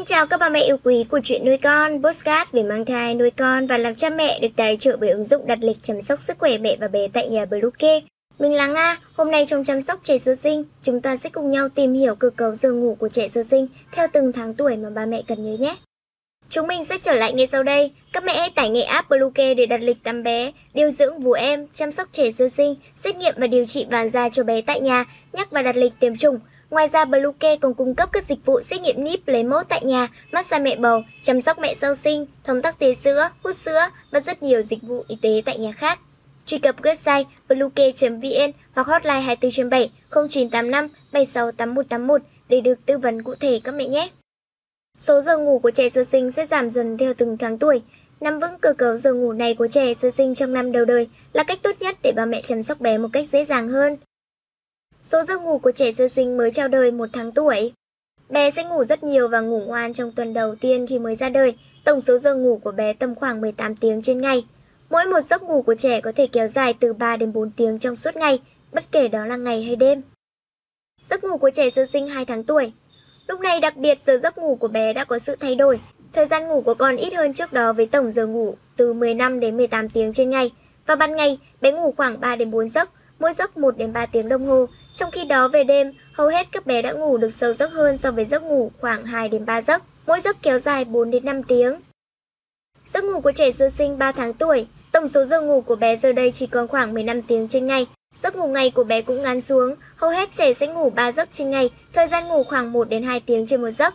Xin chào các bà mẹ yêu quý của chuyện nuôi con, postcard về mang thai, nuôi con và làm cha mẹ được tài trợ bởi ứng dụng đặt lịch chăm sóc sức khỏe mẹ và bé tại nhà Bluecare. Mình là Nga, hôm nay trong chăm sóc trẻ sơ sinh, chúng ta sẽ cùng nhau tìm hiểu cơ cấu giờ ngủ của trẻ sơ sinh theo từng tháng tuổi mà ba mẹ cần nhớ nhé. Chúng mình sẽ trở lại ngay sau đây. Các mẹ hãy tải ngay app Bluecare để đặt lịch tắm bé, điều dưỡng vú em, chăm sóc trẻ sơ sinh, xét nghiệm và điều trị vàng da cho bé tại nhà, nhắc và đặt lịch tiêm chủng. Ngoài ra, Bluecare còn cung cấp các dịch vụ xét nghiệm níp lấy mẫu tại nhà, massage mẹ bầu, chăm sóc mẹ sau sinh, thông tắc tế sữa, hút sữa và rất nhiều dịch vụ y tế tại nhà khác. Truy cập website bluecare.vn hoặc hotline 24/7 0985 768181 để được tư vấn cụ thể các mẹ nhé. Số giờ ngủ của trẻ sơ sinh sẽ giảm dần theo từng tháng tuổi. Nắm vững cơ cấu giờ ngủ này của trẻ sơ sinh trong năm đầu đời là cách tốt nhất để bà mẹ chăm sóc bé một cách dễ dàng hơn. Số giấc ngủ của trẻ sơ sinh mới chào đời một tháng tuổi. Bé sẽ ngủ rất nhiều và ngủ ngoan trong tuần đầu tiên khi mới ra đời. Tổng số giờ ngủ của bé tầm khoảng 18 tiếng trên ngày. Mỗi một giấc ngủ của trẻ có thể kéo dài từ 3 đến 4 tiếng trong suốt ngày, bất kể đó là ngày hay đêm. Giấc ngủ của trẻ sơ sinh 2 tháng tuổi. Lúc này đặc biệt giờ giấc ngủ của bé đã có sự thay đổi. Thời gian ngủ của con ít hơn trước đó với tổng giờ ngủ từ 15 đến 18 tiếng trên ngày. Và ban ngày, bé ngủ khoảng 3 đến 4 giấc, mỗi giấc 1 đến 3 tiếng đồng hồ. Trong khi đó về đêm, hầu hết các bé đã ngủ được sâu giấc hơn so với giấc ngủ khoảng 2 đến 3 giấc, mỗi giấc kéo dài 4 đến 5 tiếng. Giấc ngủ của trẻ sơ sinh 3 tháng tuổi, tổng số giờ ngủ của bé giờ đây chỉ còn khoảng 15 tiếng trên ngày. Giấc ngủ ngày của bé cũng ngắn xuống, hầu hết trẻ sẽ ngủ 3 giấc trên ngày, thời gian ngủ khoảng 1 đến 2 tiếng trên một giấc.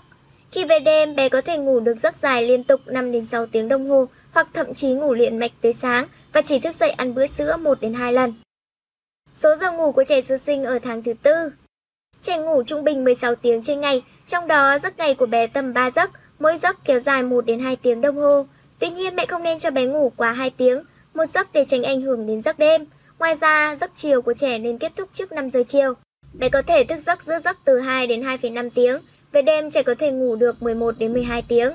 Khi về đêm, bé có thể ngủ được giấc dài liên tục 5 đến 6 tiếng đồng hồ hoặc thậm chí ngủ liền mạch tới sáng và chỉ thức dậy ăn bữa sữa 1 đến 2 lần. Số giờ ngủ của trẻ sơ sinh ở tháng thứ tư. Trẻ ngủ trung bình 16 tiếng trên ngày, trong đó giấc ngày của bé tầm 3 giấc, mỗi giấc kéo dài 1 đến 2 tiếng đồng hồ. Tuy nhiên mẹ không nên cho bé ngủ quá 2 tiếng, một giấc để tránh ảnh hưởng đến giấc đêm. Ngoài ra, giấc chiều của trẻ nên kết thúc trước 5 giờ chiều. Bé có thể thức giấc giữa giấc từ 2 đến 2,5 tiếng. Về đêm trẻ có thể ngủ được 11 đến 12 tiếng.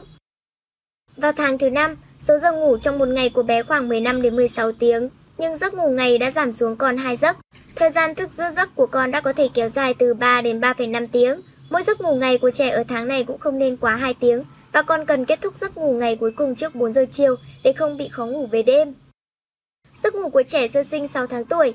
Vào tháng thứ 5, số giờ ngủ trong một ngày của bé khoảng 15 đến 16 tiếng, nhưng giấc ngủ ngày đã giảm xuống còn 2 giấc. Thời gian thức giữa giấc của con đã có thể kéo dài từ 3 đến 3,5 tiếng. Mỗi giấc ngủ ngày của trẻ ở tháng này cũng không nên quá 2 tiếng và con cần kết thúc giấc ngủ ngày cuối cùng trước 4 giờ chiều để không bị khó ngủ về đêm. Giấc ngủ của trẻ sơ sinh 6 tháng tuổi.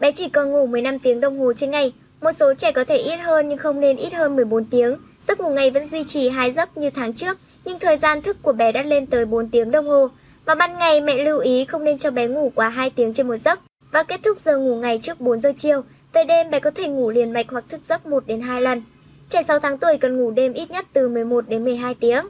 Bé chỉ cần ngủ 15 tiếng đồng hồ trên ngày. Một số trẻ có thể ít hơn nhưng không nên ít hơn 14 tiếng. Giấc ngủ ngày vẫn duy trì hai giấc như tháng trước, nhưng thời gian thức của bé đã lên tới 4 tiếng đồng hồ. Và ban ngày mẹ lưu ý không nên cho bé ngủ quá 2 tiếng trên một giấc và kết thúc giờ ngủ ngày trước 4 giờ chiều. Về đêm bé có thể ngủ liền mạch hoặc thức giấc 1 đến 2 lần. Trẻ 6 tháng tuổi cần ngủ đêm ít nhất từ 11 đến 12 tiếng.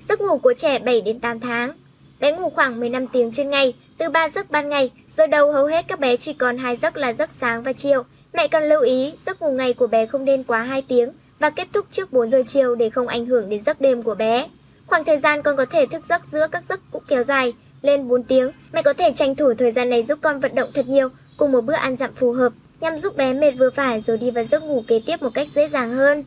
Giấc ngủ của trẻ 7 đến 8 tháng. Bé ngủ khoảng 15 tiếng trên ngày, từ 3 giấc ban ngày, giờ đầu hầu hết các bé chỉ còn 2 giấc là giấc sáng và chiều. Mẹ cần lưu ý, giấc ngủ ngày của bé không nên quá 2 tiếng và kết thúc trước 4 giờ chiều để không ảnh hưởng đến giấc đêm của bé. Khoảng thời gian con có thể thức giấc giữa các giấc cũng kéo dài, lên 4 tiếng. Mẹ có thể tranh thủ thời gian này giúp con vận động thật nhiều, cùng một bữa ăn dặm phù hợp, nhằm giúp bé mệt vừa phải rồi đi vào giấc ngủ kế tiếp một cách dễ dàng hơn.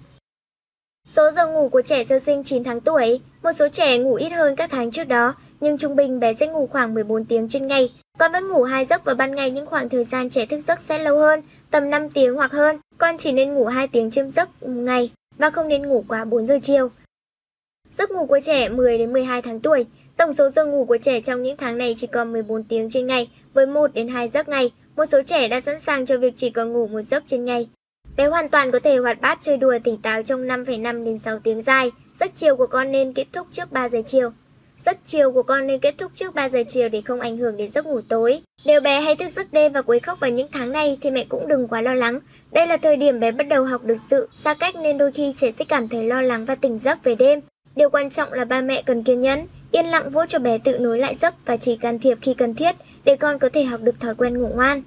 Số giờ ngủ của trẻ sơ sinh 9 tháng tuổi, một số trẻ ngủ ít hơn các tháng trước đó, nhưng trung bình bé sẽ ngủ khoảng 14 tiếng trên ngày. Con vẫn ngủ hai giấc vào ban ngày nhưng khoảng thời gian trẻ thức giấc sẽ lâu hơn, tầm 5 tiếng hoặc hơn. Con chỉ nên ngủ 2 tiếng trên giấc một ngày và không nên ngủ quá 4 giờ chiều. Giấc ngủ của trẻ 10 đến 12 tháng tuổi, tổng số giờ ngủ của trẻ trong những tháng này chỉ còn 14 tiếng trên ngày với 1 đến 2 giấc ngày. Một số trẻ đã sẵn sàng cho việc chỉ còn ngủ một giấc trên ngày. Bé hoàn toàn có thể hoạt bát chơi đùa tỉnh táo trong 5,5 đến 6 tiếng dài. Giấc chiều của con nên kết thúc trước 3 giờ chiều. Giấc chiều của con nên kết thúc trước 3 giờ chiều để không ảnh hưởng đến giấc ngủ tối. Nếu bé hay thức giấc đêm và quấy khóc vào những tháng này thì mẹ cũng đừng quá lo lắng. Đây là thời điểm bé bắt đầu học được sự xa cách nên đôi khi trẻ sẽ cảm thấy lo lắng và tỉnh giấc về đêm. Điều quan trọng là ba mẹ cần kiên nhẫn, yên lặng vỗ cho bé tự nối lại giấc và chỉ can thiệp khi cần thiết để con có thể học được thói quen ngủ ngoan.